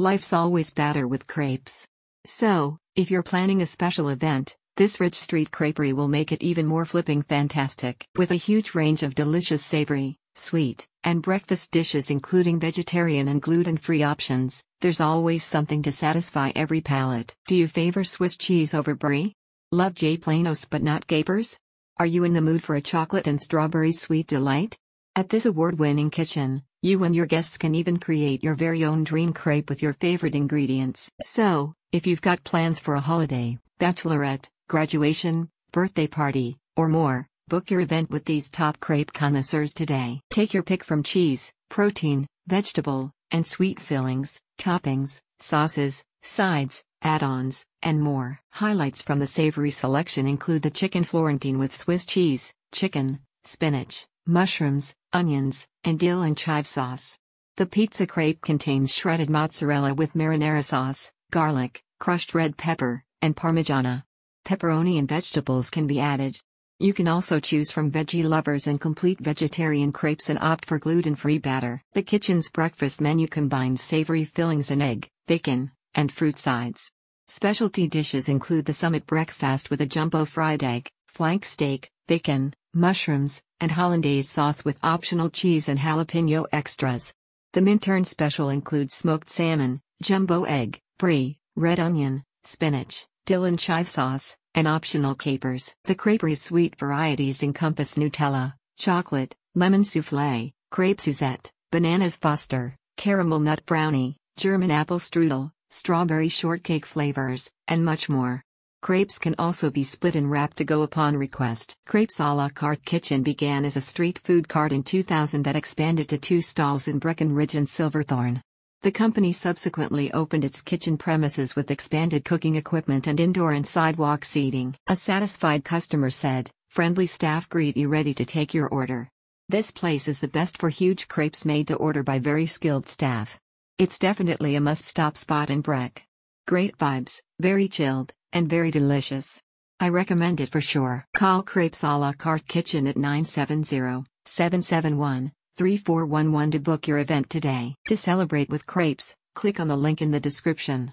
Life's always better with crepes. So, if you're planning a special event, this rich street creperie will make it even more flipping fantastic. With a huge range of delicious savory, sweet, and breakfast dishes including vegetarian and gluten-free options, there's always something to satisfy every palate. Do you favor Swiss cheese over brie? Love jalapenos but not capers? Are you in the mood for a chocolate and strawberry sweet delight? At this award-winning kitchen, you and your guests can even create your very own dream crepe with your favorite ingredients. So, if you've got plans for a holiday, bachelorette, graduation, birthday party, or more, book your event with these top crepe connoisseurs today. Take your pick from cheese, protein, vegetable, and sweet fillings, toppings, sauces, sides, add-ons, and more. Highlights from the savory selection include the chicken Florentine with Swiss cheese, chicken, spinach, mushrooms, onions, and dill and chive sauce. The pizza crepe contains shredded mozzarella with marinara sauce, garlic, crushed red pepper, and parmigiana. Pepperoni and vegetables can be added. You can also choose from veggie lovers and complete vegetarian crepes and opt for gluten-free batter. The kitchen's breakfast menu combines savory fillings and egg, bacon, and fruit sides. Specialty dishes include the Summit breakfast with a jumbo fried egg, flank steak, bacon, mushrooms, and hollandaise sauce with optional cheese and jalapeno extras. The Minturn special includes smoked salmon, jumbo egg, brie, red onion, spinach, dill and chive sauce, and optional capers. The creperies sweet varieties encompass Nutella, chocolate, lemon soufflé, crepe Suzette, bananas foster, caramel nut brownie, German apple strudel, strawberry shortcake flavors, and much more. Crepes can also be split and wrapped to go upon request. Crepes a la Cart kitchen began as a street food cart in 2000 that expanded to two stalls in Breckenridge and Silverthorne. The company subsequently opened its kitchen premises with expanded cooking equipment and indoor and sidewalk seating. A satisfied customer said, Friendly staff greet you ready to take your order. This place is the best for huge crepes made to order by very skilled staff. It's definitely a must stop spot in Breck. Great vibes, very chilled, and very delicious. I recommend it for sure. Call Crepes a la Cart kitchen at 970 771 3411 to book your event today. To celebrate with crepes, click on the link in the description.